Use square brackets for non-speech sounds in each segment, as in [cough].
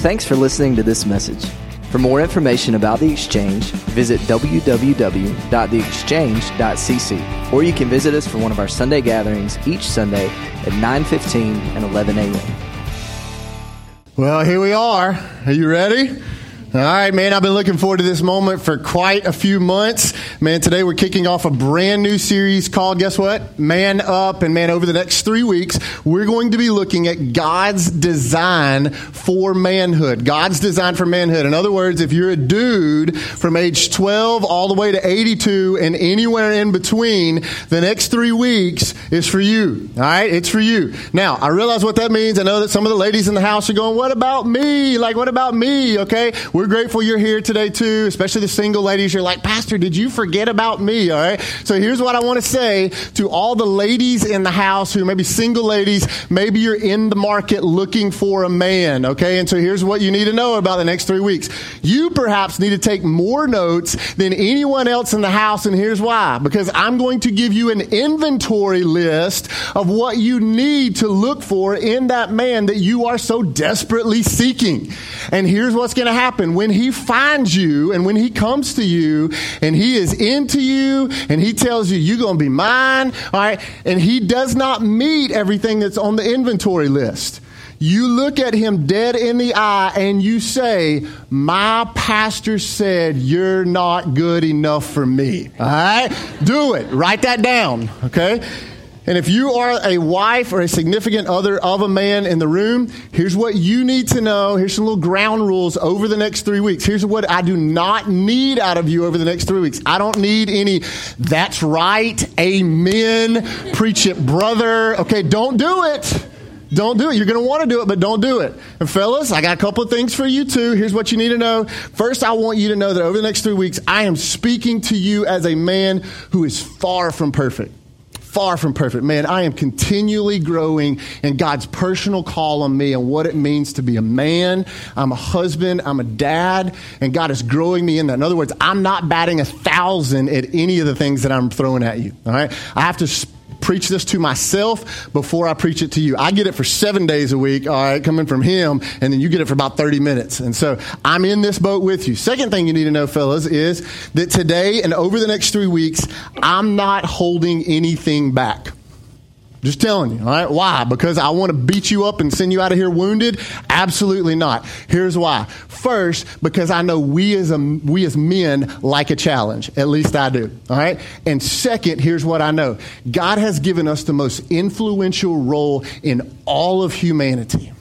Thanks for listening to this message. For more information about The Exchange, visit www.theexchange.cc or you can visit us for one of our Sunday gatherings each Sunday at 9:15 and 11 a.m. Well, here we are. Are you ready? All right, man, I've been looking forward to this moment for quite a few months. Man, today we're kicking off a brand new series called, guess what? Man Up. And man, over the next three weeks, we're going to be looking at God's design for manhood. God's design for manhood. In other words, if you're a dude from age 12 all the way to 82 and anywhere in between, the next three weeks is for you. All right, it's for you. Now, I realize what that means. I know that some of the ladies in the house are going, what about me? Like, what about me? Okay. We're grateful you're here today too, especially the single ladies. You're like, Pastor, did you forget about me? All right. So here's what I want to say to all the ladies in the house who maybe single ladies, maybe you're in the market looking for a man. Okay. And so here's what you need to know about the next three weeks. You perhaps need to take more notes than anyone else in the house. And here's why. Because I'm going to give you an inventory list of what you need to look for in that man that you are so desperately seeking. And here's what's going to happen when he finds you and when he comes to you and he is into you and he tells you you're going to be mine, all right, and he does not meet everything that's on the inventory list. You look at him dead in the eye and you say, My pastor said you're not good enough for me. All right? Do it. Write that down. Okay? And if you are a wife or a significant other of a man in the room, here's what you need to know. Here's some little ground rules over the next three weeks. Here's what I do not need out of you over the next three weeks. I don't need any, that's right, amen, preach it, brother. Okay, don't do it. Don't do it. You're going to want to do it, but don't do it. And fellas, I got a couple of things for you too. Here's what you need to know. First, I want you to know that over the next three weeks, I am speaking to you as a man who is far from perfect far from perfect. Man, I am continually growing in God's personal call on me and what it means to be a man. I'm a husband. I'm a dad. And God is growing me in that. In other words, I'm not batting a thousand at any of the things that I'm throwing at you. All right. I have to preach this to myself before I preach it to you. I get it for seven days a week, all right, coming from him, and then you get it for about 30 minutes. And so I'm in this boat with you. Second thing you need to know, fellas, is that today and over the next three weeks, I'm not holding anything back. Just telling you, all right? Why? Because I want to beat you up and send you out of here wounded? Absolutely not. Here's why. First, because I know we as a, we as men like a challenge. At least I do. All right? And second, here's what I know. God has given us the most influential role in all of humanity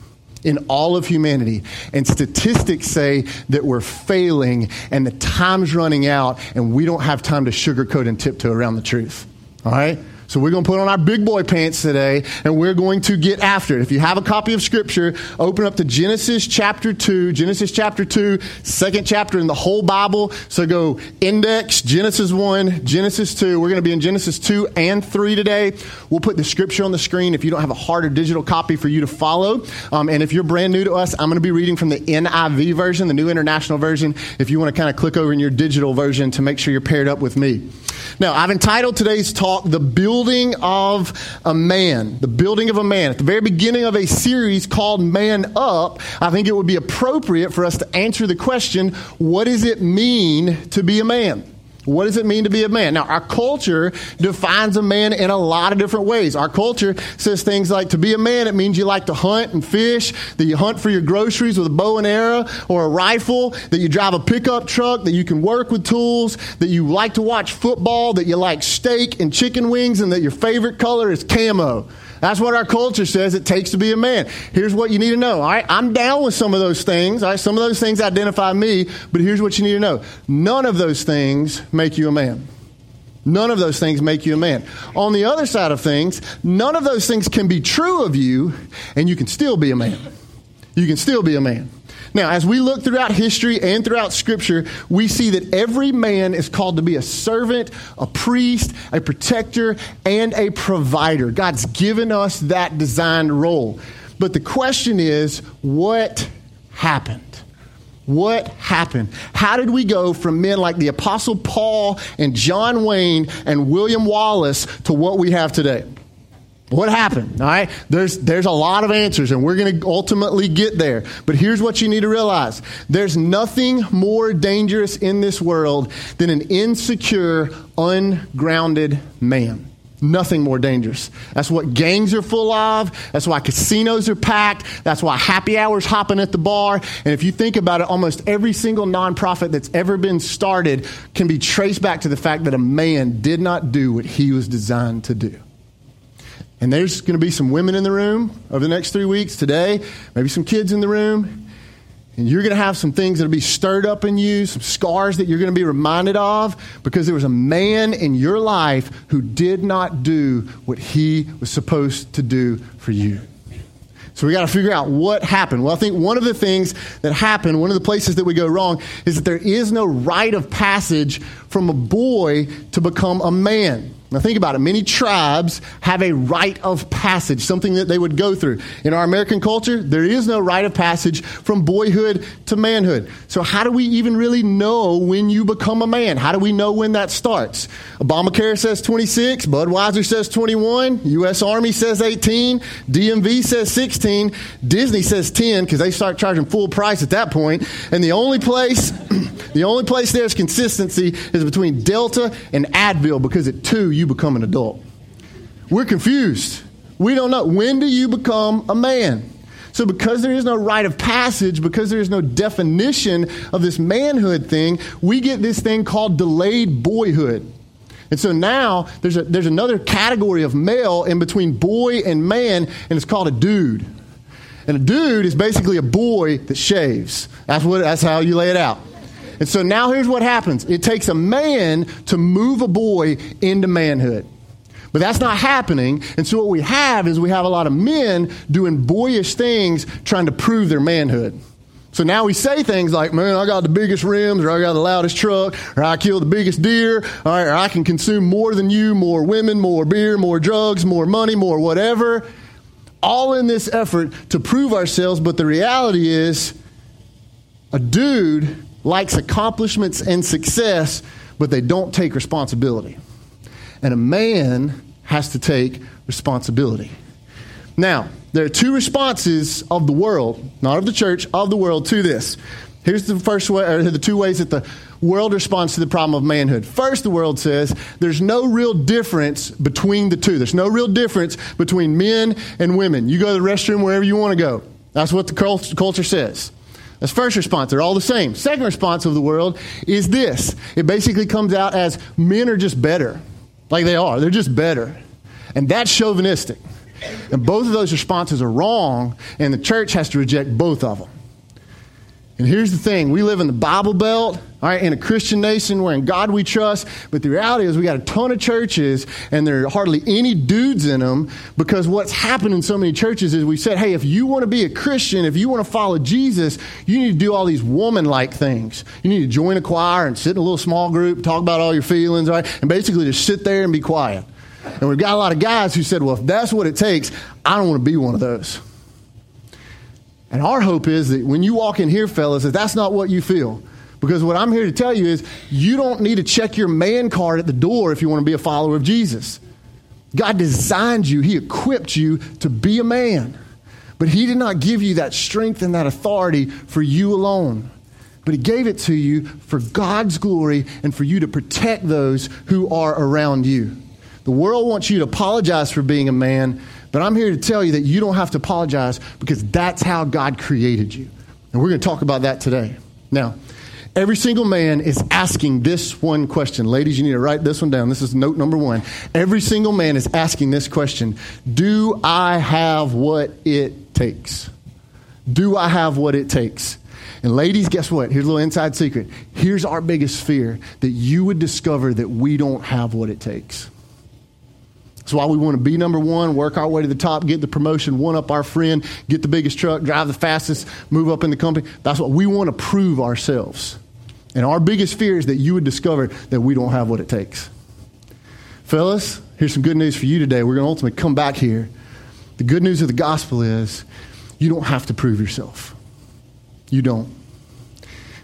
in all of humanity. And statistics say that we're failing and the time's running out and we don't have time to sugarcoat and tiptoe around the truth. All right? So we're going to put on our big boy pants today and we're going to get after it. If you have a copy of Scripture, open up to Genesis chapter 2, Genesis chapter 2, second chapter in the whole Bible. So go index Genesis 1, Genesis 2. We're going to be in Genesis 2 and 3 today. We'll put the Scripture on the screen if you don't have a hard or digital copy for you to follow. Um, and if you're brand new to us, I'm going to be reading from the NIV version, the New International Version, if you want to kind of click over in your digital version to make sure you're paired up with me. Now, I've entitled today's talk, The Building of a Man. The Building of a Man. At the very beginning of a series called Man Up, I think it would be appropriate for us to answer the question what does it mean to be a man? What does it mean to be a man? Now, our culture defines a man in a lot of different ways. Our culture says things like to be a man, it means you like to hunt and fish, that you hunt for your groceries with a bow and arrow or a rifle, that you drive a pickup truck, that you can work with tools, that you like to watch football, that you like steak and chicken wings, and that your favorite color is camo. That's what our culture says it takes to be a man. Here's what you need to know. All right, I'm down with some of those things. All right, some of those things identify me, but here's what you need to know. None of those things make you a man. None of those things make you a man. On the other side of things, none of those things can be true of you, and you can still be a man. You can still be a man. Now, as we look throughout history and throughout Scripture, we see that every man is called to be a servant, a priest, a protector, and a provider. God's given us that designed role. But the question is, what happened? What happened? How did we go from men like the Apostle Paul and John Wayne and William Wallace to what we have today? What happened? All right. There's, there's a lot of answers, and we're going to ultimately get there. But here's what you need to realize there's nothing more dangerous in this world than an insecure, ungrounded man. Nothing more dangerous. That's what gangs are full of. That's why casinos are packed. That's why happy hours hopping at the bar. And if you think about it, almost every single nonprofit that's ever been started can be traced back to the fact that a man did not do what he was designed to do. And there's going to be some women in the room over the next three weeks today, maybe some kids in the room. And you're going to have some things that'll be stirred up in you, some scars that you're going to be reminded of because there was a man in your life who did not do what he was supposed to do for you. So we got to figure out what happened. Well, I think one of the things that happened, one of the places that we go wrong, is that there is no rite of passage from a boy to become a man. Now, think about it. Many tribes have a rite of passage, something that they would go through. In our American culture, there is no rite of passage from boyhood to manhood. So, how do we even really know when you become a man? How do we know when that starts? Obamacare says 26, Budweiser says 21, U.S. Army says 18, DMV says 16, Disney says 10 because they start charging full price at that point. And the only place, [clears throat] the only place there's consistency is between Delta and Advil because at two, you become an adult. We're confused. We don't know. When do you become a man? So, because there is no rite of passage, because there is no definition of this manhood thing, we get this thing called delayed boyhood. And so now there's, a, there's another category of male in between boy and man, and it's called a dude. And a dude is basically a boy that shaves. That's, what, that's how you lay it out. And so now here's what happens it takes a man to move a boy into manhood. But that's not happening. And so what we have is we have a lot of men doing boyish things trying to prove their manhood. So now we say things like, man, I got the biggest rims, or I got the loudest truck, or I killed the biggest deer, or I can consume more than you, more women, more beer, more drugs, more money, more whatever. All in this effort to prove ourselves, but the reality is a dude likes accomplishments and success, but they don't take responsibility. And a man has to take responsibility. Now, there are two responses of the world, not of the church, of the world to this. Here's the first way, or the two ways that the world responds to the problem of manhood. First, the world says there's no real difference between the two. There's no real difference between men and women. You go to the restroom wherever you want to go. That's what the culture says. That's first response. They're all the same. Second response of the world is this. It basically comes out as men are just better. Like they are. They're just better. And that's chauvinistic. And both of those responses are wrong, and the church has to reject both of them. And here's the thing we live in the Bible Belt, all right, in a Christian nation where in God we trust. But the reality is, we got a ton of churches, and there are hardly any dudes in them because what's happened in so many churches is we said, hey, if you want to be a Christian, if you want to follow Jesus, you need to do all these woman like things. You need to join a choir and sit in a little small group, talk about all your feelings, right? And basically just sit there and be quiet. And we've got a lot of guys who said, well, if that's what it takes, I don't want to be one of those. And our hope is that when you walk in here, fellas, that that's not what you feel. Because what I'm here to tell you is you don't need to check your man card at the door if you want to be a follower of Jesus. God designed you, He equipped you to be a man. But He did not give you that strength and that authority for you alone. But He gave it to you for God's glory and for you to protect those who are around you. The world wants you to apologize for being a man, but I'm here to tell you that you don't have to apologize because that's how God created you. And we're going to talk about that today. Now, every single man is asking this one question. Ladies, you need to write this one down. This is note number one. Every single man is asking this question Do I have what it takes? Do I have what it takes? And ladies, guess what? Here's a little inside secret. Here's our biggest fear that you would discover that we don't have what it takes. That's why we want to be number one, work our way to the top, get the promotion, one up our friend, get the biggest truck, drive the fastest, move up in the company. That's what we want to prove ourselves. And our biggest fear is that you would discover that we don't have what it takes. Fellas, here's some good news for you today. We're going to ultimately come back here. The good news of the gospel is you don't have to prove yourself. You don't.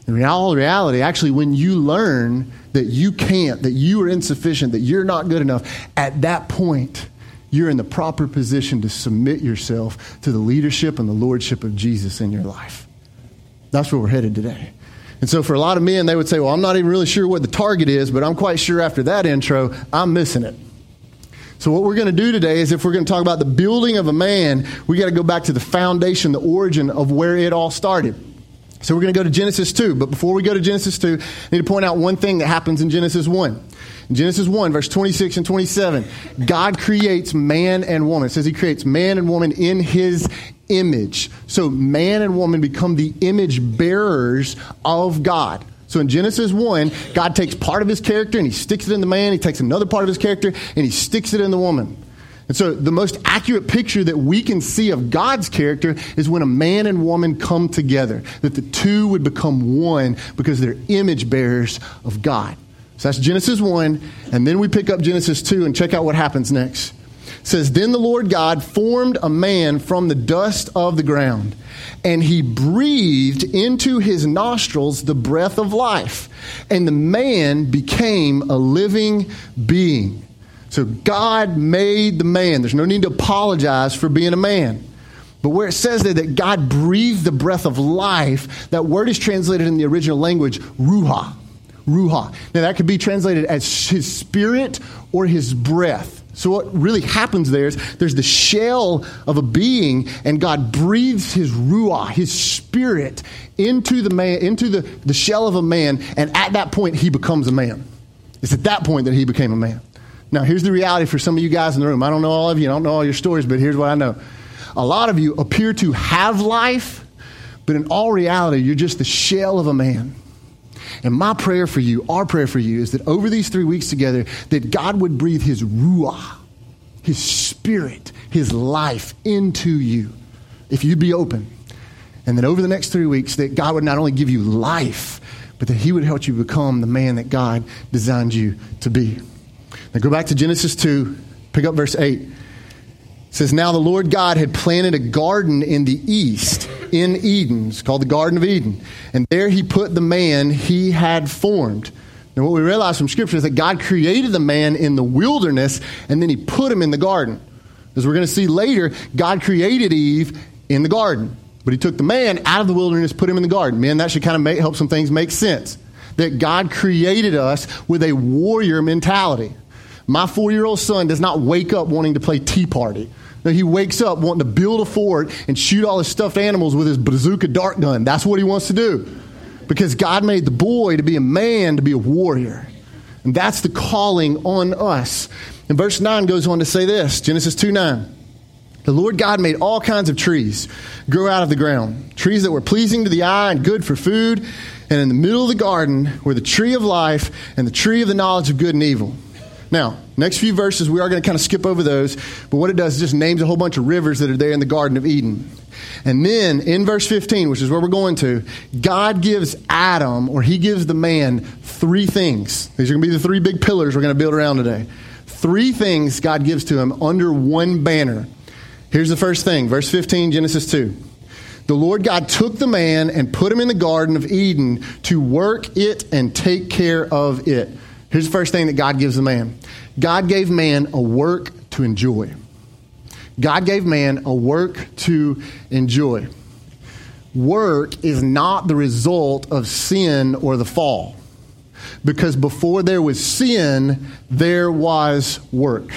The reality, actually, when you learn that you can't, that you are insufficient, that you're not good enough, at that point, you're in the proper position to submit yourself to the leadership and the lordship of Jesus in your life. That's where we're headed today. And so, for a lot of men, they would say, Well, I'm not even really sure what the target is, but I'm quite sure after that intro, I'm missing it. So, what we're going to do today is if we're going to talk about the building of a man, we got to go back to the foundation, the origin of where it all started. So, we're going to go to Genesis 2. But before we go to Genesis 2, I need to point out one thing that happens in Genesis 1. In Genesis 1, verse 26 and 27, God creates man and woman. It says he creates man and woman in his image. So, man and woman become the image bearers of God. So in Genesis 1, God takes part of his character and he sticks it in the man. He takes another part of his character and he sticks it in the woman. And so the most accurate picture that we can see of God's character is when a man and woman come together, that the two would become one because they're image bearers of God. So that's Genesis 1. And then we pick up Genesis 2 and check out what happens next says, Then the Lord God formed a man from the dust of the ground, and he breathed into his nostrils the breath of life, and the man became a living being. So God made the man. There's no need to apologize for being a man. But where it says there that God breathed the breath of life, that word is translated in the original language, ruha. Ruha. Now that could be translated as his spirit or his breath. So, what really happens there is there's the shell of a being, and God breathes his ruah, his spirit, into the man, into the, the shell of a man, and at that point, he becomes a man. It's at that point that he became a man. Now, here's the reality for some of you guys in the room. I don't know all of you, I don't know all your stories, but here's what I know. A lot of you appear to have life, but in all reality, you're just the shell of a man. And my prayer for you, our prayer for you, is that over these three weeks together, that God would breathe His ruah, His spirit, His life into you, if you'd be open. And then over the next three weeks, that God would not only give you life, but that He would help you become the man that God designed you to be. Now go back to Genesis 2, pick up verse 8 It says, Now the Lord God had planted a garden in the east in Eden. It's called the Garden of Eden. And there he put the man he had formed. Now, what we realize from Scripture is that God created the man in the wilderness and then he put him in the garden. As we're going to see later, God created Eve in the garden. But he took the man out of the wilderness, put him in the garden. Man, that should kind of make, help some things make sense. That God created us with a warrior mentality. My four year old son does not wake up wanting to play Tea Party. No, he wakes up wanting to build a fort and shoot all his stuffed animals with his bazooka dart gun. That's what he wants to do. Because God made the boy to be a man, to be a warrior. And that's the calling on us. And verse 9 goes on to say this Genesis 2 9. The Lord God made all kinds of trees grow out of the ground, trees that were pleasing to the eye and good for food. And in the middle of the garden were the tree of life and the tree of the knowledge of good and evil. Now, next few verses, we are going to kind of skip over those, but what it does is just names a whole bunch of rivers that are there in the Garden of Eden. And then in verse 15, which is where we're going to, God gives Adam, or he gives the man, three things. These are going to be the three big pillars we're going to build around today. Three things God gives to him under one banner. Here's the first thing, verse 15, Genesis 2. The Lord God took the man and put him in the Garden of Eden to work it and take care of it. Here's the first thing that God gives the man God gave man a work to enjoy. God gave man a work to enjoy. Work is not the result of sin or the fall. Because before there was sin, there was work.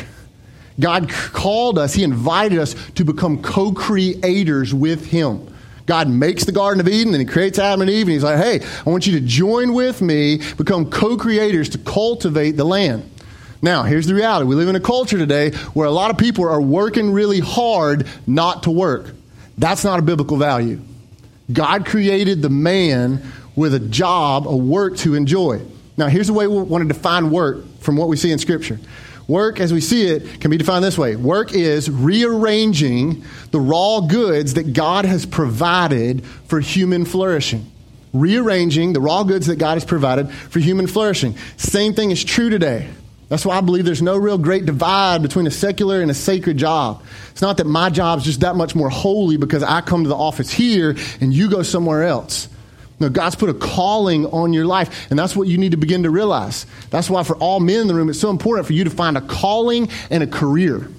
God called us, He invited us to become co creators with Him. God makes the Garden of Eden and He creates Adam and Eve, and He's like, hey, I want you to join with me, become co creators to cultivate the land. Now, here's the reality. We live in a culture today where a lot of people are working really hard not to work. That's not a biblical value. God created the man with a job, a work to enjoy. Now, here's the way we want to define work from what we see in Scripture. Work, as we see it, can be defined this way work is rearranging the raw goods that God has provided for human flourishing. Rearranging the raw goods that God has provided for human flourishing. Same thing is true today. That's why I believe there's no real great divide between a secular and a sacred job. It's not that my job is just that much more holy because I come to the office here and you go somewhere else. No, God's put a calling on your life, and that's what you need to begin to realize. That's why, for all men in the room, it's so important for you to find a calling and a career.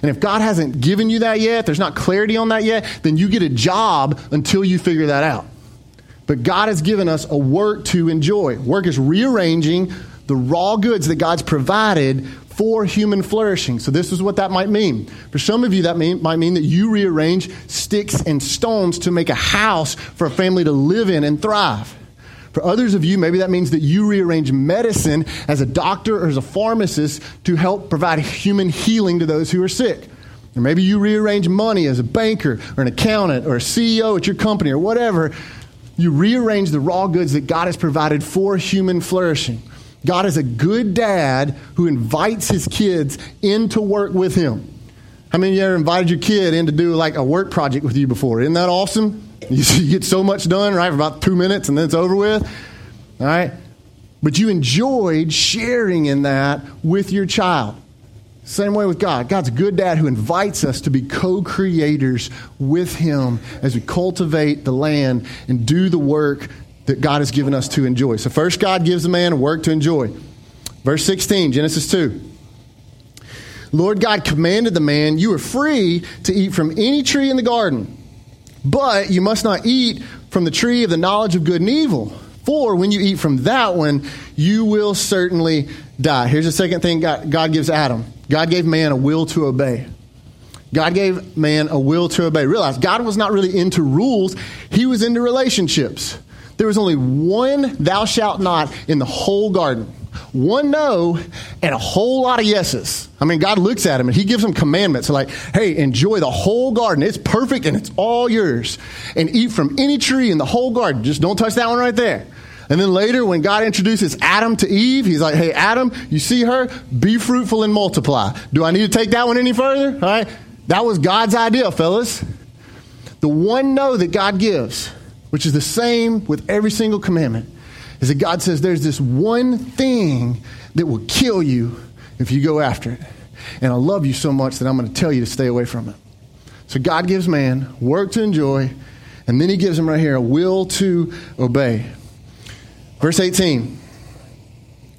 And if God hasn't given you that yet, there's not clarity on that yet, then you get a job until you figure that out. But God has given us a work to enjoy. Work is rearranging the raw goods that God's provided for human flourishing. So, this is what that might mean. For some of you, that mean, might mean that you rearrange sticks and stones to make a house for a family to live in and thrive. For others of you, maybe that means that you rearrange medicine as a doctor or as a pharmacist to help provide human healing to those who are sick. Or maybe you rearrange money as a banker or an accountant or a CEO at your company or whatever. You rearrange the raw goods that God has provided for human flourishing. God is a good dad who invites his kids in to work with him. How many of you ever invited your kid in to do like a work project with you before? Isn't that awesome? You, [laughs] you get so much done, right, for about two minutes and then it's over with. All right? But you enjoyed sharing in that with your child. Same way with God. God's a good dad who invites us to be co creators with Him as we cultivate the land and do the work that God has given us to enjoy. So, first, God gives a man work to enjoy. Verse 16, Genesis 2. Lord God commanded the man, You are free to eat from any tree in the garden, but you must not eat from the tree of the knowledge of good and evil. For when you eat from that one, you will certainly die. Here's the second thing God, God gives Adam God gave man a will to obey. God gave man a will to obey. Realize God was not really into rules, He was into relationships. There was only one thou shalt not in the whole garden. One no and a whole lot of yeses. I mean, God looks at him and he gives him commandments like, hey, enjoy the whole garden. It's perfect and it's all yours. And eat from any tree in the whole garden. Just don't touch that one right there. And then later, when God introduces Adam to Eve, he's like, hey, Adam, you see her? Be fruitful and multiply. Do I need to take that one any further? All right. That was God's idea, fellas. The one no that God gives which is the same with every single commandment, is that God says there's this one thing that will kill you if you go after it. And I love you so much that I'm going to tell you to stay away from it. So God gives man work to enjoy, and then he gives him right here a will to obey. Verse 18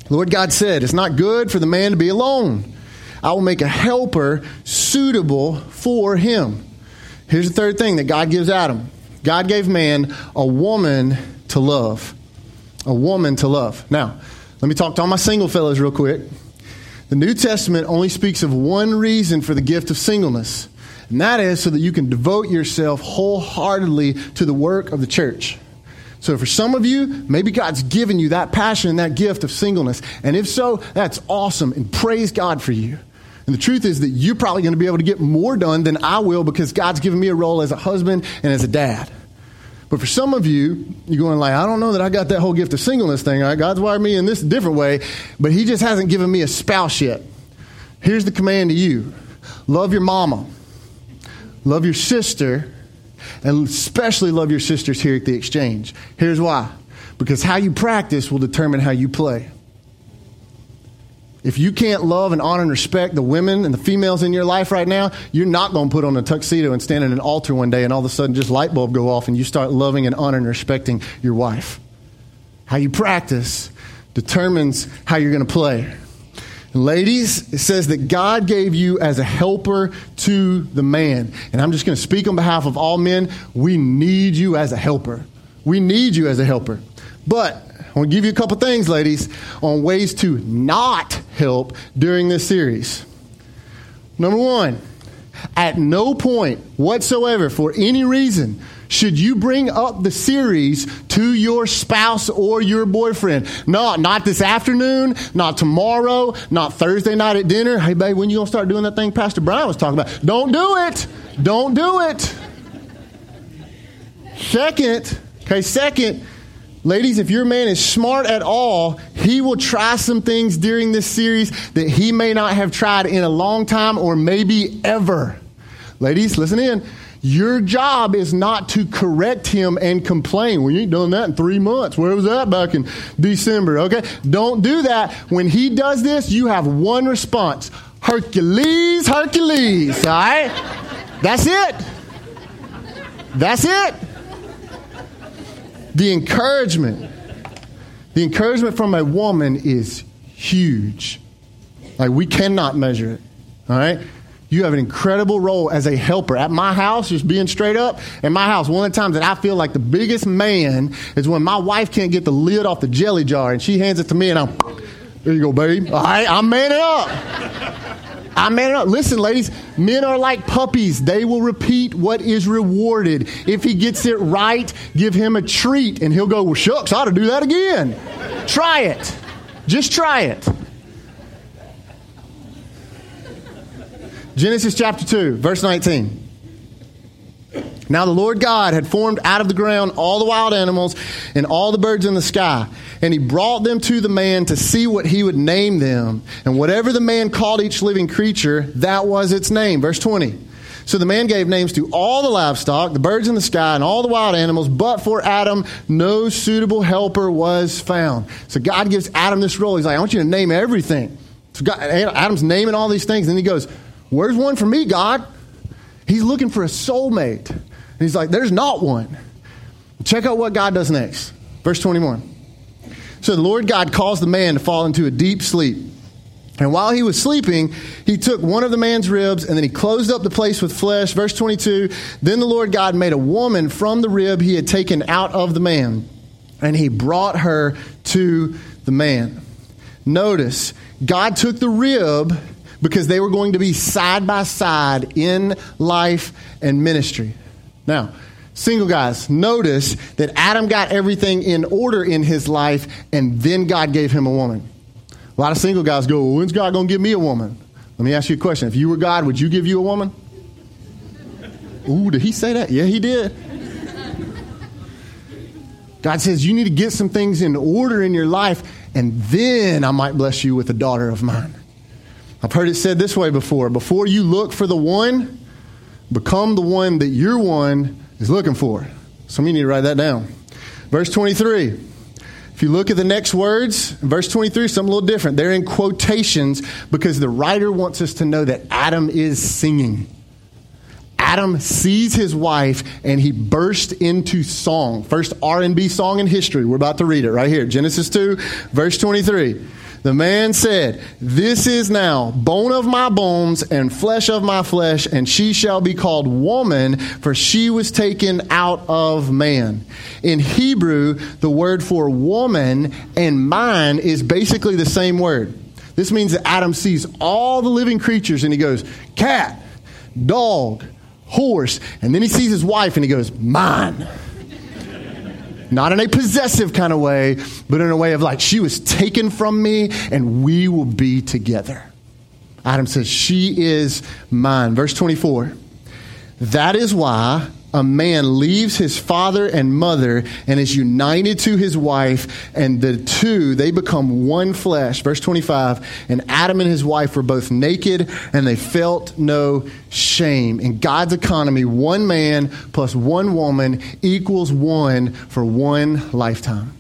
Lord God said, It's not good for the man to be alone. I will make a helper suitable for him. Here's the third thing that God gives Adam God gave man a woman to love. A woman to love. Now, let me talk to all my single fellows real quick. The New Testament only speaks of one reason for the gift of singleness, and that is so that you can devote yourself wholeheartedly to the work of the church. So, for some of you, maybe God's given you that passion and that gift of singleness. And if so, that's awesome, and praise God for you. And the truth is that you're probably going to be able to get more done than I will because God's given me a role as a husband and as a dad. But for some of you, you're going like, I don't know that I got that whole gift of singleness thing. Right? God's wired me in this different way, but He just hasn't given me a spouse yet. Here's the command to you love your mama, love your sister, and especially love your sisters here at the exchange. Here's why because how you practice will determine how you play. If you can't love and honor and respect the women and the females in your life right now, you're not going to put on a tuxedo and stand at an altar one day and all of a sudden just light bulb go off and you start loving and honoring and respecting your wife. How you practice determines how you're going to play. Ladies, it says that God gave you as a helper to the man. And I'm just going to speak on behalf of all men. We need you as a helper. We need you as a helper. But I want to give you a couple things, ladies, on ways to not help during this series. Number one, at no point whatsoever, for any reason, should you bring up the series to your spouse or your boyfriend. No, not this afternoon, not tomorrow, not Thursday night at dinner. Hey, babe, when you to start doing that thing Pastor Bryant was talking about? Don't do it. Don't do it. Second, okay, second, Ladies, if your man is smart at all, he will try some things during this series that he may not have tried in a long time or maybe ever. Ladies, listen in. Your job is not to correct him and complain. Well, you ain't done that in three months. Where was that back in December? Okay? Don't do that. When he does this, you have one response Hercules, Hercules. All right? That's it. That's it the encouragement, the encouragement from a woman is huge. Like we cannot measure it. All right? You have an incredible role as a helper. At my house, just being straight up, in my house, one of the times that I feel like the biggest man is when my wife can't get the lid off the jelly jar and she hands it to me and I'm, there you go, babe. All right, I'm manning up. I'm manning up. Listen, ladies, men are like puppies. They will repeat what is rewarded. If he gets it right, give him a treat and he'll go, well, shucks, I ought to do that again. Try it. Just try it. Genesis chapter 2, verse 19. Now the Lord God had formed out of the ground all the wild animals and all the birds in the sky, and he brought them to the man to see what he would name them. And whatever the man called each living creature, that was its name. Verse 20. So the man gave names to all the livestock, the birds in the sky, and all the wild animals, but for Adam, no suitable helper was found. So God gives Adam this role. He's like, I want you to name everything. So God, Adam's naming all these things, and he goes, Where's one for me, God? He's looking for a soulmate. And he's like, There's not one. Check out what God does next. Verse 21. So the Lord God caused the man to fall into a deep sleep. And while he was sleeping, he took one of the man's ribs and then he closed up the place with flesh. Verse 22 Then the Lord God made a woman from the rib he had taken out of the man, and he brought her to the man. Notice, God took the rib because they were going to be side by side in life and ministry. Now, single guys, notice that Adam got everything in order in his life, and then God gave him a woman. A lot of single guys go, well, when's God going to give me a woman? Let me ask you a question. If you were God, would you give you a woman? Ooh, did he say that? Yeah, he did. God says you need to get some things in order in your life, and then I might bless you with a daughter of mine. I've heard it said this way before before you look for the one, become the one that your one is looking for. Of you need to write that down. Verse 23. If you look at the next words, verse 23, something a little different. They're in quotations because the writer wants us to know that Adam is singing. Adam sees his wife and he burst into song. First R&B song in history. We're about to read it right here. Genesis 2, verse 23. The man said, This is now bone of my bones and flesh of my flesh, and she shall be called woman, for she was taken out of man. In Hebrew, the word for woman and man is basically the same word. This means that Adam sees all the living creatures and he goes, cat, dog, horse, and then he sees his wife and he goes, mine. Not in a possessive kind of way, but in a way of like, she was taken from me and we will be together. Adam says, She is mine. Verse 24. That is why a man leaves his father and mother and is united to his wife, and the two, they become one flesh. Verse 25. And Adam and his wife were both naked, and they felt no shame. In God's economy, one man plus one woman equals one for one lifetime.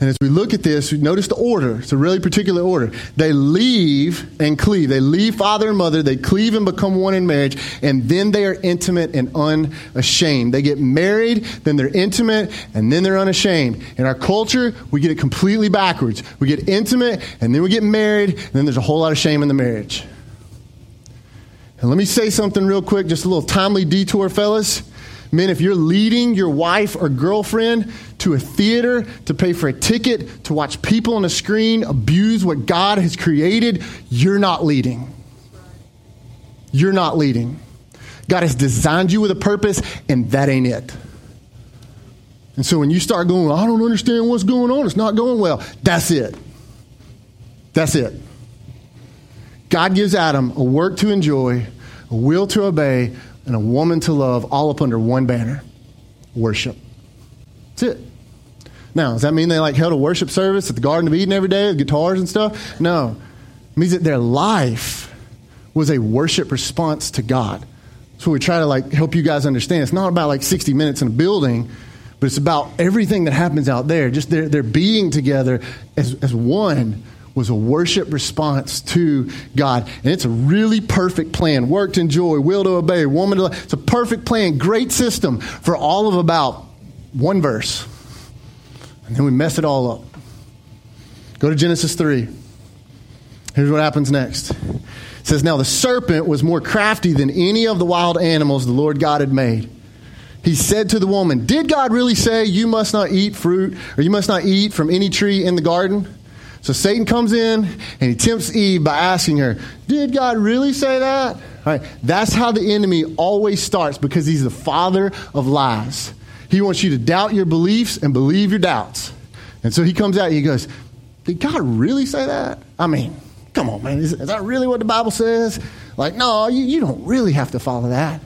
And as we look at this, notice the order. It's a really particular order. They leave and cleave. They leave father and mother. They cleave and become one in marriage. And then they are intimate and unashamed. They get married, then they're intimate, and then they're unashamed. In our culture, we get it completely backwards. We get intimate, and then we get married, and then there's a whole lot of shame in the marriage. And let me say something real quick, just a little timely detour, fellas. Men, if you're leading your wife or girlfriend to a theater to pay for a ticket to watch people on a screen abuse what God has created, you're not leading. You're not leading. God has designed you with a purpose, and that ain't it. And so when you start going, I don't understand what's going on, it's not going well, that's it. That's it. God gives Adam a work to enjoy, a will to obey, and a woman to love all up under one banner worship. That's it. Now, does that mean they like held a worship service at the Garden of Eden every day with guitars and stuff? No. It means that their life was a worship response to God. So we try to like help you guys understand. It's not about like 60 minutes in a building, but it's about everything that happens out there. Just their, their being together as, as one was a worship response to God. And it's a really perfect plan. Work to enjoy, will to obey, woman to love. It's a perfect plan, great system for all of about one verse. And then we mess it all up. Go to Genesis 3. Here's what happens next. It says, Now the serpent was more crafty than any of the wild animals the Lord God had made. He said to the woman, Did God really say you must not eat fruit or you must not eat from any tree in the garden? So Satan comes in and he tempts Eve by asking her, Did God really say that? All right, that's how the enemy always starts because he's the father of lies. He wants you to doubt your beliefs and believe your doubts. And so he comes out and he goes, Did God really say that? I mean, come on, man. Is, is that really what the Bible says? Like, no, you, you don't really have to follow that.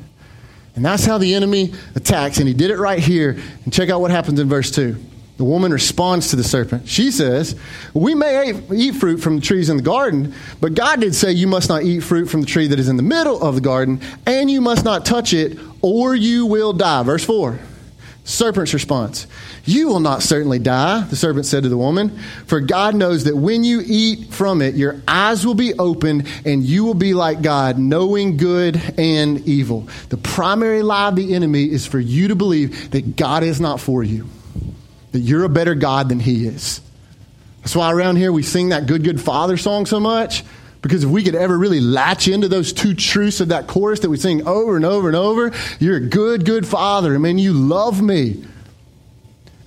And that's how the enemy attacks. And he did it right here. And check out what happens in verse 2. The woman responds to the serpent. She says, We may eat fruit from the trees in the garden, but God did say you must not eat fruit from the tree that is in the middle of the garden, and you must not touch it, or you will die. Verse 4. Serpent's response You will not certainly die, the serpent said to the woman, for God knows that when you eat from it, your eyes will be opened and you will be like God, knowing good and evil. The primary lie of the enemy is for you to believe that God is not for you, that you're a better God than He is. That's why around here we sing that Good, Good Father song so much. Because if we could ever really latch into those two truths of that chorus that we sing over and over and over, you're a good, good father. I mean, you love me.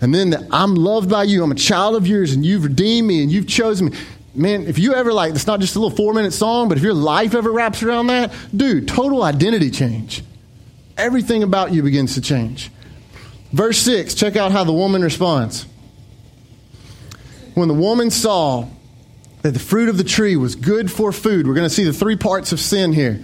And then the, I'm loved by you. I'm a child of yours, and you've redeemed me, and you've chosen me. Man, if you ever like, it's not just a little four minute song, but if your life ever wraps around that, dude, total identity change. Everything about you begins to change. Verse 6, check out how the woman responds. When the woman saw that the fruit of the tree was good for food. We're going to see the three parts of sin here.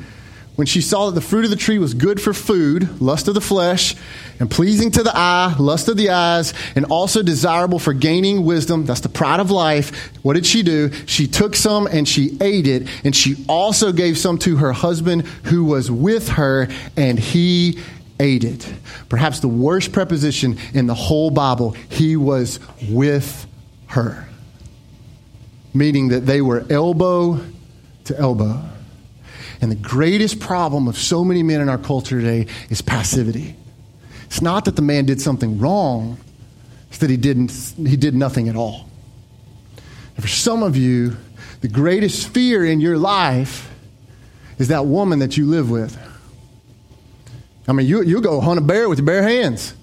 When she saw that the fruit of the tree was good for food, lust of the flesh, and pleasing to the eye, lust of the eyes, and also desirable for gaining wisdom, that's the pride of life, what did she do? She took some and she ate it, and she also gave some to her husband who was with her, and he it. Perhaps the worst preposition in the whole Bible, he was with her meaning that they were elbow to elbow. And the greatest problem of so many men in our culture today is passivity. It's not that the man did something wrong, it's that he, didn't, he did nothing at all. And for some of you, the greatest fear in your life is that woman that you live with. I mean, you, you go hunt a bear with your bare hands.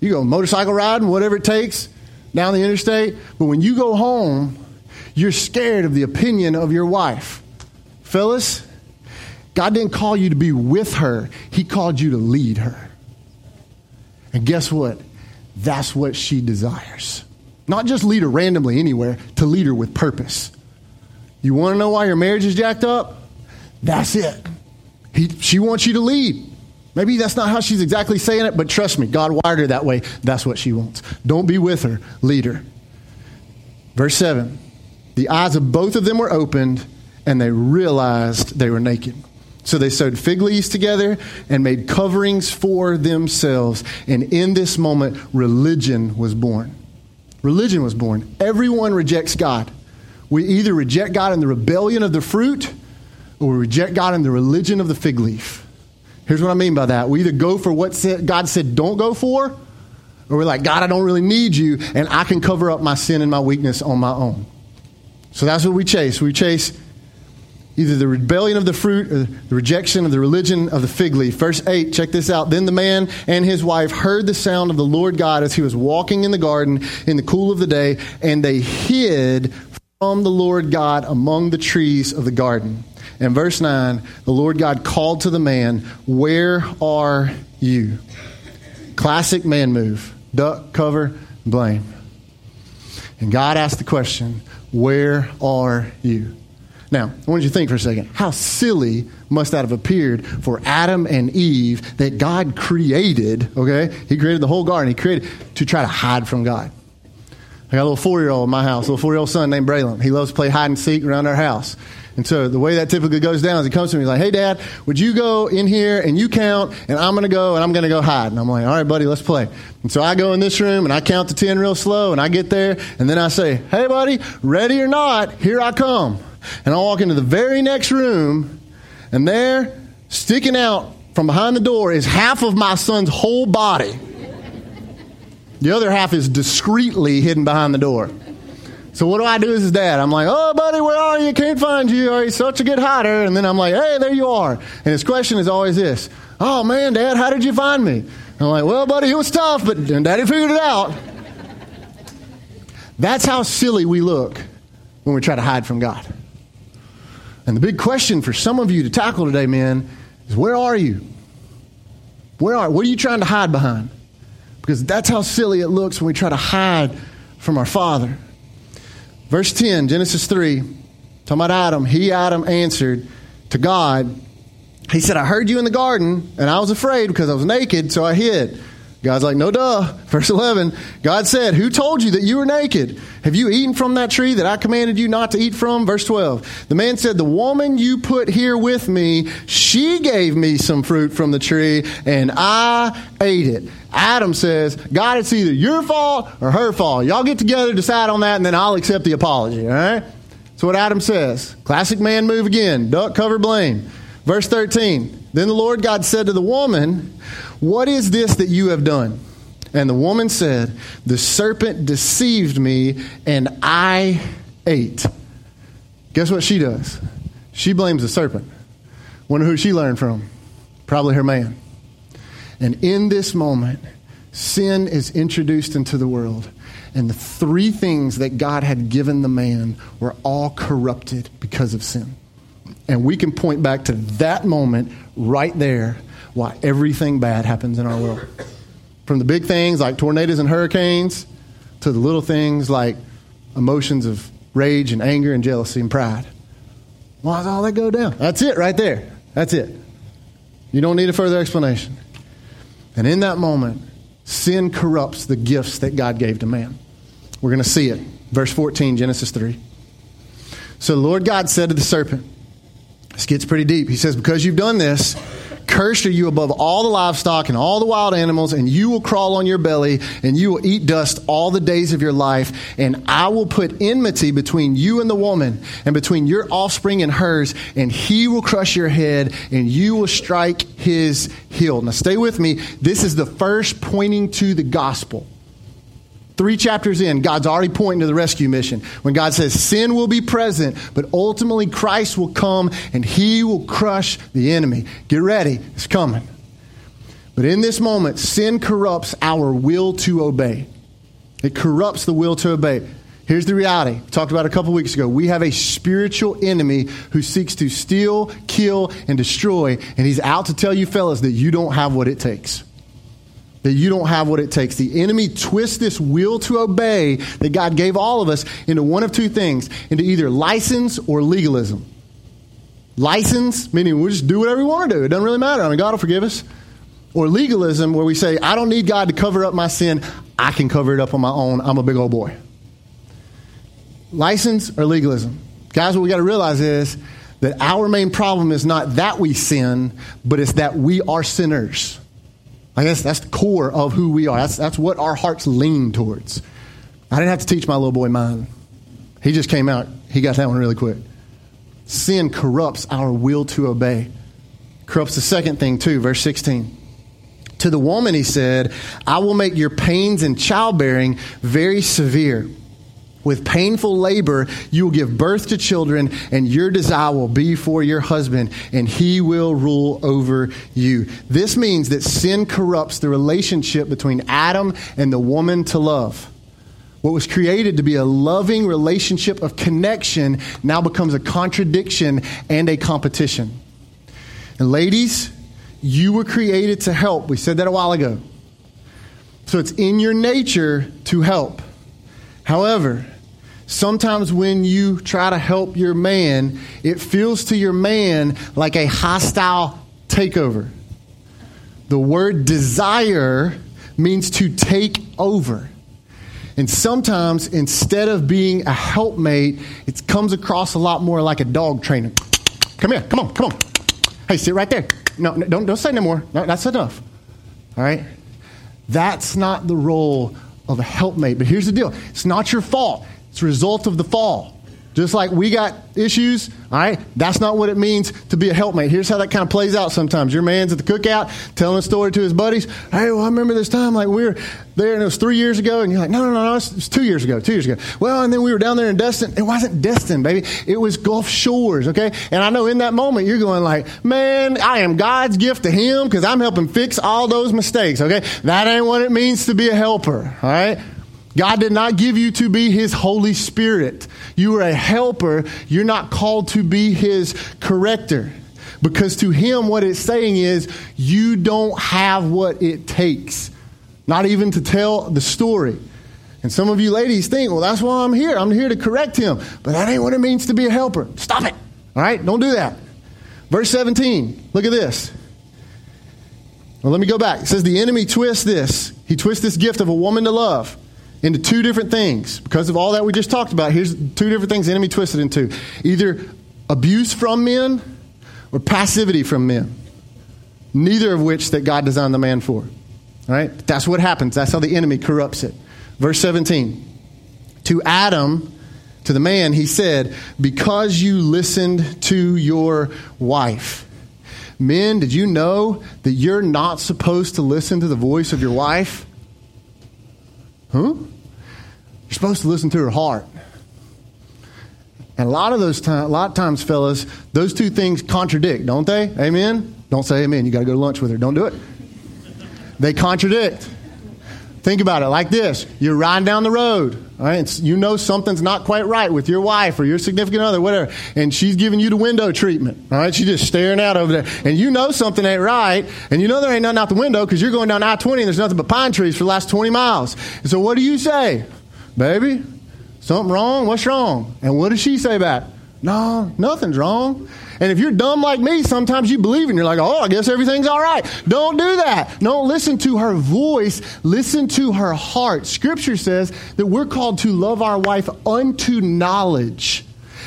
You go motorcycle riding, whatever it takes, down the interstate. But when you go home, you're scared of the opinion of your wife. Fellas, God didn't call you to be with her, He called you to lead her. And guess what? That's what she desires. Not just lead her randomly anywhere, to lead her with purpose. You want to know why your marriage is jacked up? That's it. He, she wants you to lead. Maybe that's not how she's exactly saying it, but trust me, God wired her that way. That's what she wants. Don't be with her, lead her. Verse 7 the eyes of both of them were opened, and they realized they were naked. So they sewed fig leaves together and made coverings for themselves. And in this moment, religion was born. Religion was born. Everyone rejects God. We either reject God in the rebellion of the fruit, or we reject God in the religion of the fig leaf. Here's what I mean by that. We either go for what God said don't go for, or we're like, God, I don't really need you, and I can cover up my sin and my weakness on my own. So that's what we chase. We chase either the rebellion of the fruit or the rejection of the religion of the fig leaf. Verse 8, check this out. Then the man and his wife heard the sound of the Lord God as he was walking in the garden in the cool of the day, and they hid from the Lord God among the trees of the garden. And verse 9, the Lord God called to the man, Where are you? Classic man move duck, cover, blame. And God asked the question, where are you? Now, I want you to think for a second. How silly must that have appeared for Adam and Eve that God created, okay? He created the whole garden. He created to try to hide from God. I got a little four year old in my house, a little four year old son named Braylon. He loves to play hide and seek around our house. And so the way that typically goes down is he comes to me, he's like, hey, dad, would you go in here and you count, and I'm going to go and I'm going to go hide. And I'm like, all right, buddy, let's play. And so I go in this room and I count to 10 real slow, and I get there, and then I say, hey, buddy, ready or not, here I come. And I walk into the very next room, and there, sticking out from behind the door, is half of my son's whole body. The other half is discreetly hidden behind the door. So what do I do as his dad? I'm like, oh, buddy, where are you? Can't find you. Are you such a good hider. And then I'm like, hey, there you are. And his question is always this Oh, man, dad, how did you find me? I'm like, well, buddy, it was tough, but daddy figured it out. That's how silly we look when we try to hide from God. And the big question for some of you to tackle today, man, is where are you? Where are what are you trying to hide behind? Because that's how silly it looks when we try to hide from our Father. Verse 10, Genesis 3, talking about Adam. He, Adam, answered to God. He said, I heard you in the garden, and I was afraid because I was naked, so I hid. God's like, no duh. [laughs] Verse 11, God said, Who told you that you were naked? Have you eaten from that tree that I commanded you not to eat from? Verse 12, the man said, The woman you put here with me, she gave me some fruit from the tree, and I ate it. Adam says, God, it's either your fault or her fault. Y'all get together, decide on that, and then I'll accept the apology, all right? That's what Adam says. Classic man move again. Duck, cover, blame. Verse 13, then the Lord God said to the woman, What is this that you have done? And the woman said, The serpent deceived me, and I ate. Guess what she does? She blames the serpent. Wonder who she learned from? Probably her man. And in this moment, sin is introduced into the world. And the three things that God had given the man were all corrupted because of sin. And we can point back to that moment right there why everything bad happens in our world. From the big things like tornadoes and hurricanes to the little things like emotions of rage and anger and jealousy and pride. Why does all that go down? That's it right there. That's it. You don't need a further explanation. And in that moment, sin corrupts the gifts that God gave to man. We're going to see it. Verse 14, Genesis 3. So the Lord God said to the serpent, this gets pretty deep. He says, Because you've done this, cursed are you above all the livestock and all the wild animals, and you will crawl on your belly, and you will eat dust all the days of your life. And I will put enmity between you and the woman, and between your offspring and hers, and he will crush your head, and you will strike his heel. Now, stay with me. This is the first pointing to the gospel. Three chapters in, God's already pointing to the rescue mission. When God says sin will be present, but ultimately Christ will come and he will crush the enemy. Get ready, it's coming. But in this moment, sin corrupts our will to obey. It corrupts the will to obey. Here's the reality. We talked about a couple weeks ago. We have a spiritual enemy who seeks to steal, kill, and destroy, and he's out to tell you fellas that you don't have what it takes that you don't have what it takes. The enemy twists this will to obey that God gave all of us into one of two things into either license or legalism. License, meaning we just do whatever we want to do. It doesn't really matter. I mean, God will forgive us. Or legalism, where we say, I don't need God to cover up my sin. I can cover it up on my own. I'm a big old boy. License or legalism? Guys, what we got to realize is that our main problem is not that we sin, but it's that we are sinners. I guess that's the core of who we are. That's, that's what our hearts lean towards. I didn't have to teach my little boy mine. He just came out. He got that one really quick. Sin corrupts our will to obey. Corrupts the second thing, too. Verse 16. To the woman, he said, I will make your pains in childbearing very severe. With painful labor, you will give birth to children, and your desire will be for your husband, and he will rule over you. This means that sin corrupts the relationship between Adam and the woman to love. What was created to be a loving relationship of connection now becomes a contradiction and a competition. And ladies, you were created to help. We said that a while ago. So it's in your nature to help. However, sometimes when you try to help your man, it feels to your man like a hostile takeover. The word desire means to take over. And sometimes, instead of being a helpmate, it comes across a lot more like a dog trainer. Come here, come on, come on. Hey, sit right there. No, no don't, don't say no more. No, that's enough. All right? That's not the role of a helpmate. But here's the deal it's not your fault, it's a result of the fall. Just like we got issues, all right, that's not what it means to be a helpmate. Here's how that kind of plays out sometimes. Your man's at the cookout telling a story to his buddies. Hey, well, I remember this time, like we were there and it was three years ago. And you're like, no, no, no, no, it's, it's two years ago, two years ago. Well, and then we were down there in Destin. It wasn't Destin, baby. It was Gulf Shores, okay? And I know in that moment you're going like, man, I am God's gift to him because I'm helping fix all those mistakes, okay? That ain't what it means to be a helper, all right? God did not give you to be His Holy Spirit. You are a helper. You're not called to be His corrector. Because to Him, what it's saying is, you don't have what it takes. Not even to tell the story. And some of you ladies think, well, that's why I'm here. I'm here to correct him. But that ain't what it means to be a helper. Stop it. All right? Don't do that. Verse 17. Look at this. Well, let me go back. It says the enemy twists this. He twists this gift of a woman to love into two different things. Because of all that we just talked about, here's two different things the enemy twisted into either abuse from men or passivity from men. Neither of which that God designed the man for. All right? That's what happens. That's how the enemy corrupts it. Verse 17. To Adam, to the man, he said, Because you listened to your wife. Men, did you know that you're not supposed to listen to the voice of your wife? Huh? You're supposed to listen to her heart. And a lot of those times, a lot of times, fellas, those two things contradict, don't they? Amen. Don't say amen. You got to go to lunch with her. Don't do it. They contradict. Think about it like this: You're riding down the road, right? you know something's not quite right with your wife or your significant other, whatever, and she's giving you the window treatment. All right, she's just staring out over there, and you know something ain't right, and you know there ain't nothing out the window because you're going down I-20 and there's nothing but pine trees for the last 20 miles. And so, what do you say? Baby, something wrong? What's wrong? And what does she say back? No, nothing's wrong. And if you're dumb like me, sometimes you believe and you're like, oh, I guess everything's all right. Don't do that. Don't listen to her voice. Listen to her heart. Scripture says that we're called to love our wife unto knowledge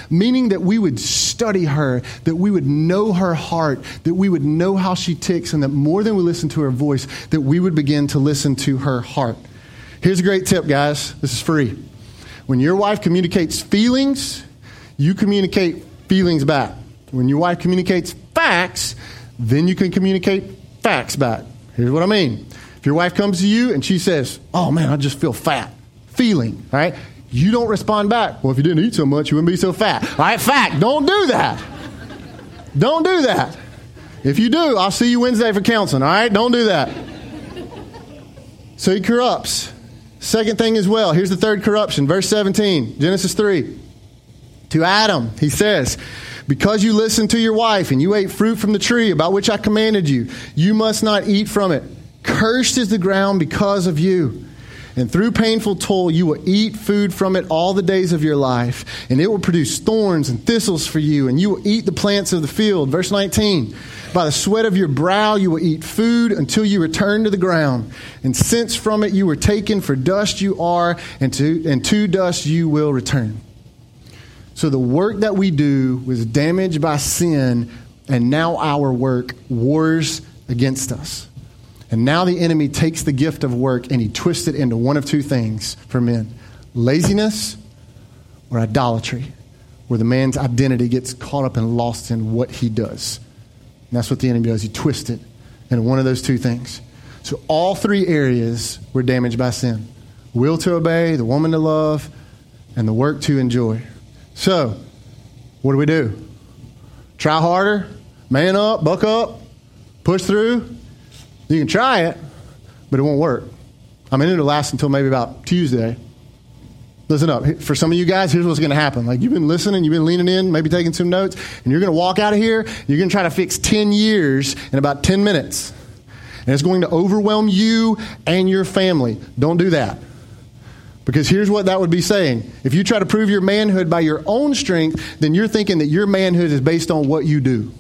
meaning that we would study her, that we would know her heart, that we would know how she ticks, and that more than we listen to her voice, that we would begin to listen to her heart. Here's a great tip, guys. This is free. When your wife communicates feelings, you communicate feelings back. When your wife communicates facts, then you can communicate facts back. Here's what I mean. If your wife comes to you and she says, Oh man, I just feel fat, feeling, right? You don't respond back. Well, if you didn't eat so much, you wouldn't be so fat. All right, fact, don't do that. Don't do that. If you do, I'll see you Wednesday for counseling, all right? Don't do that. So he corrupts. Second thing as well, here's the third corruption. Verse 17, Genesis 3. To Adam, he says, Because you listened to your wife and you ate fruit from the tree about which I commanded you, you must not eat from it. Cursed is the ground because of you. And through painful toil, you will eat food from it all the days of your life. And it will produce thorns and thistles for you, and you will eat the plants of the field. Verse 19 By the sweat of your brow, you will eat food until you return to the ground. And since from it you were taken, for dust you are, and to, and to dust you will return. So the work that we do was damaged by sin, and now our work wars against us. And now the enemy takes the gift of work and he twists it into one of two things for men laziness or idolatry, where the man's identity gets caught up and lost in what he does. And that's what the enemy does. He twists it into one of those two things. So all three areas were damaged by sin will to obey, the woman to love, and the work to enjoy. So, what do we do? Try harder, man up, buck up, push through, you can try it, but it won't work. I mean, it'll last until maybe about Tuesday. Listen up. For some of you guys, here's what's going to happen. Like, you've been listening, you've been leaning in, maybe taking some notes, and you're going to walk out of here, you're going to try to fix 10 years in about 10 minutes. And it's going to overwhelm you and your family. Don't do that. Because here's what that would be saying. If you try to prove your manhood by your own strength, then you're thinking that your manhood is based on what you do.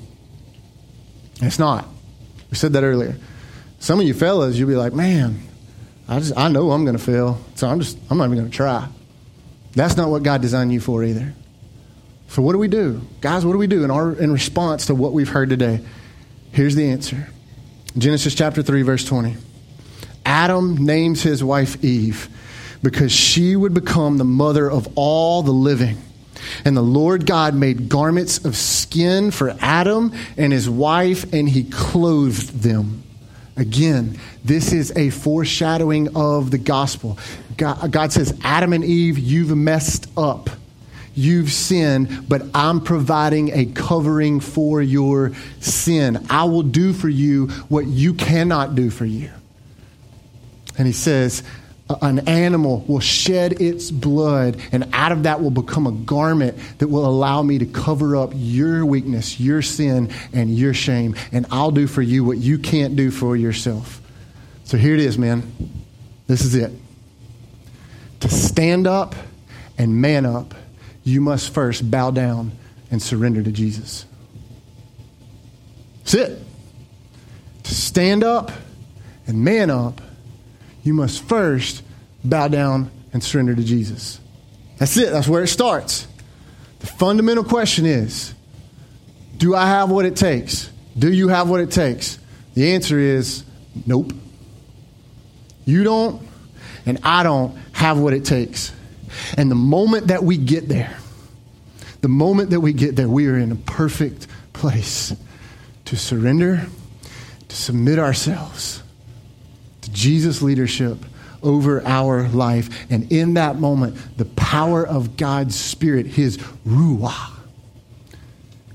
It's not. We said that earlier. Some of you fellas, you'll be like, man, I just I know I'm going to fail, so I'm just I'm not even going to try. That's not what God designed you for either. So what do we do, guys? What do we do in our in response to what we've heard today? Here's the answer: Genesis chapter three, verse twenty. Adam names his wife Eve because she would become the mother of all the living. And the Lord God made garments of skin for Adam and his wife, and he clothed them. Again, this is a foreshadowing of the gospel. God, God says, Adam and Eve, you've messed up. You've sinned, but I'm providing a covering for your sin. I will do for you what you cannot do for you. And he says, an animal will shed its blood, and out of that will become a garment that will allow me to cover up your weakness, your sin, and your shame. And I'll do for you what you can't do for yourself. So here it is, man. This is it. To stand up and man up, you must first bow down and surrender to Jesus. That's it. To stand up and man up, you must first bow down and surrender to Jesus. That's it. That's where it starts. The fundamental question is Do I have what it takes? Do you have what it takes? The answer is nope. You don't, and I don't have what it takes. And the moment that we get there, the moment that we get there, we are in a perfect place to surrender, to submit ourselves Jesus' leadership over our life. And in that moment, the power of God's Spirit, His Ruah,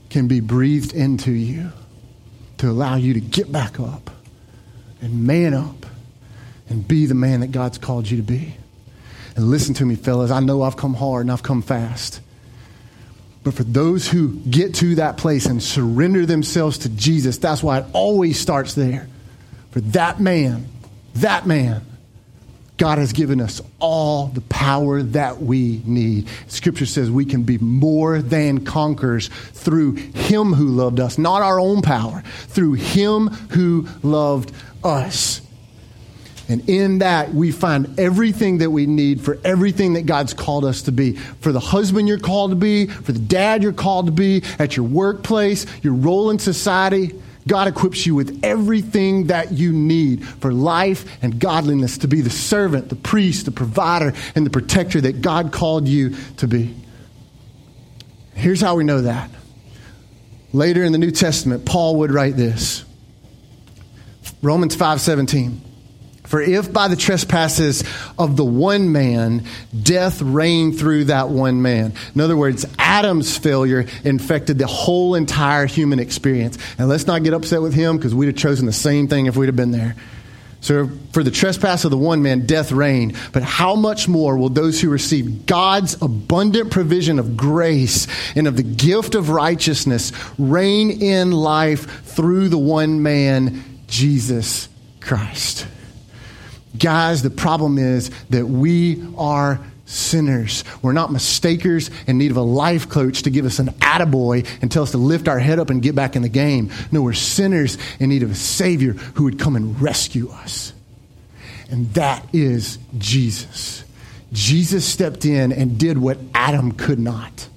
can be breathed into you to allow you to get back up and man up and be the man that God's called you to be. And listen to me, fellas. I know I've come hard and I've come fast. But for those who get to that place and surrender themselves to Jesus, that's why it always starts there. For that man, that man, God has given us all the power that we need. Scripture says we can be more than conquerors through Him who loved us, not our own power, through Him who loved us. And in that, we find everything that we need for everything that God's called us to be. For the husband you're called to be, for the dad you're called to be, at your workplace, your role in society. God equips you with everything that you need for life and godliness to be the servant, the priest, the provider, and the protector that God called you to be. Here's how we know that. Later in the New Testament, Paul would write this. Romans 5:17. For if by the trespasses of the one man death reigned through that one man. In other words, Adam's failure infected the whole entire human experience. And let's not get upset with him because we'd have chosen the same thing if we'd have been there. So for the trespass of the one man, death reigned. But how much more will those who receive God's abundant provision of grace and of the gift of righteousness reign in life through the one man, Jesus Christ? Guys, the problem is that we are sinners. We're not mistakers in need of a life coach to give us an attaboy and tell us to lift our head up and get back in the game. No, we're sinners in need of a Savior who would come and rescue us. And that is Jesus. Jesus stepped in and did what Adam could not.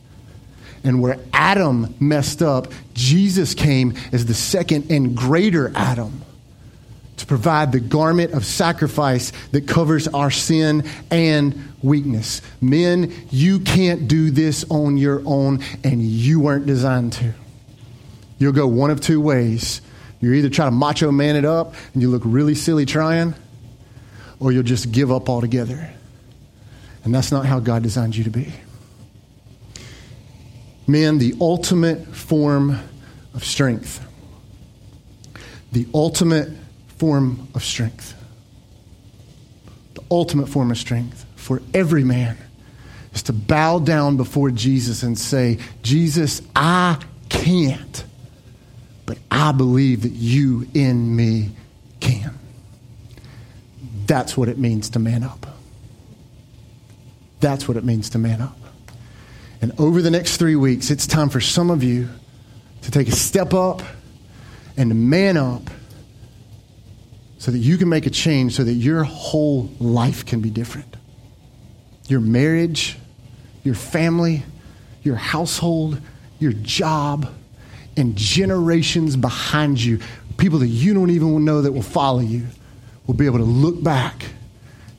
And where Adam messed up, Jesus came as the second and greater Adam to provide the garment of sacrifice that covers our sin and weakness. Men, you can't do this on your own, and you weren't designed to. You'll go one of two ways. You either try to macho man it up and you look really silly trying, or you'll just give up altogether. And that's not how God designed you to be. Men, the ultimate form of strength, the ultimate form of strength. The ultimate form of strength for every man is to bow down before Jesus and say, Jesus, I can't, but I believe that you in me can. That's what it means to man up. That's what it means to man up. And over the next three weeks, it's time for some of you to take a step up and man up so that you can make a change so that your whole life can be different. Your marriage, your family, your household, your job, and generations behind you, people that you don't even know that will follow you, will be able to look back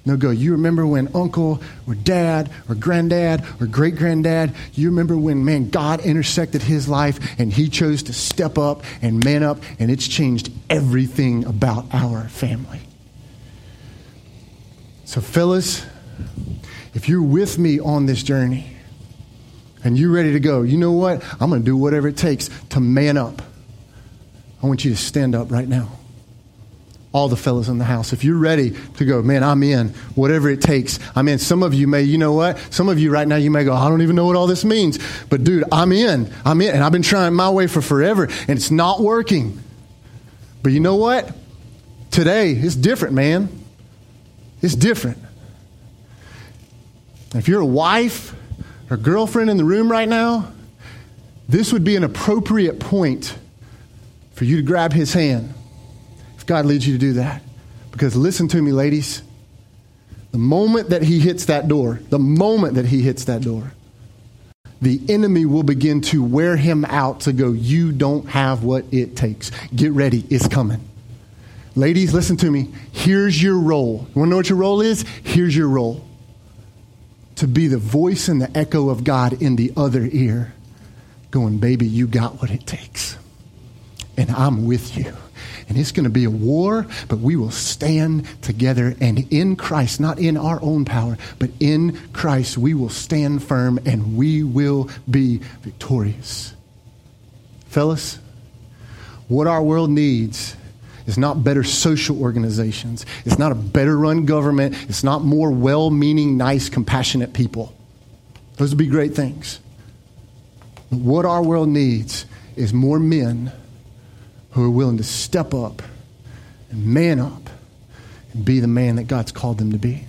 No, go. You remember when uncle or dad or granddad or great granddad, you remember when, man, God intersected his life and he chose to step up and man up, and it's changed everything about our family. So, fellas, if you're with me on this journey and you're ready to go, you know what? I'm going to do whatever it takes to man up. I want you to stand up right now all the fellas in the house. If you're ready to go, man, I'm in, whatever it takes. I'm in. Some of you may, you know what? Some of you right now, you may go, I don't even know what all this means. But dude, I'm in. I'm in. And I've been trying my way for forever, and it's not working. But you know what? Today, it's different, man. It's different. If you're a wife or girlfriend in the room right now, this would be an appropriate point for you to grab his hand God leads you to do that. Because listen to me, ladies. The moment that he hits that door, the moment that he hits that door, the enemy will begin to wear him out to go, You don't have what it takes. Get ready, it's coming. Ladies, listen to me. Here's your role. You want to know what your role is? Here's your role to be the voice and the echo of God in the other ear, going, Baby, you got what it takes. And I'm with you and it's going to be a war, but we will stand together and in Christ, not in our own power, but in Christ, we will stand firm and we will be victorious. Fellas, what our world needs is not better social organizations. It's not a better run government. It's not more well meaning, nice, compassionate people. Those would be great things. But what our world needs is more men who are willing to step up and man up and be the man that God's called them to be.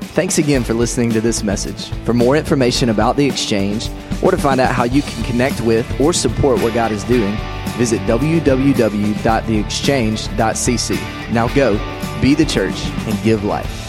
Thanks again for listening to this message. For more information about the exchange or to find out how you can connect with or support what God is doing, visit www.theexchange.cc. Now go, be the church, and give life.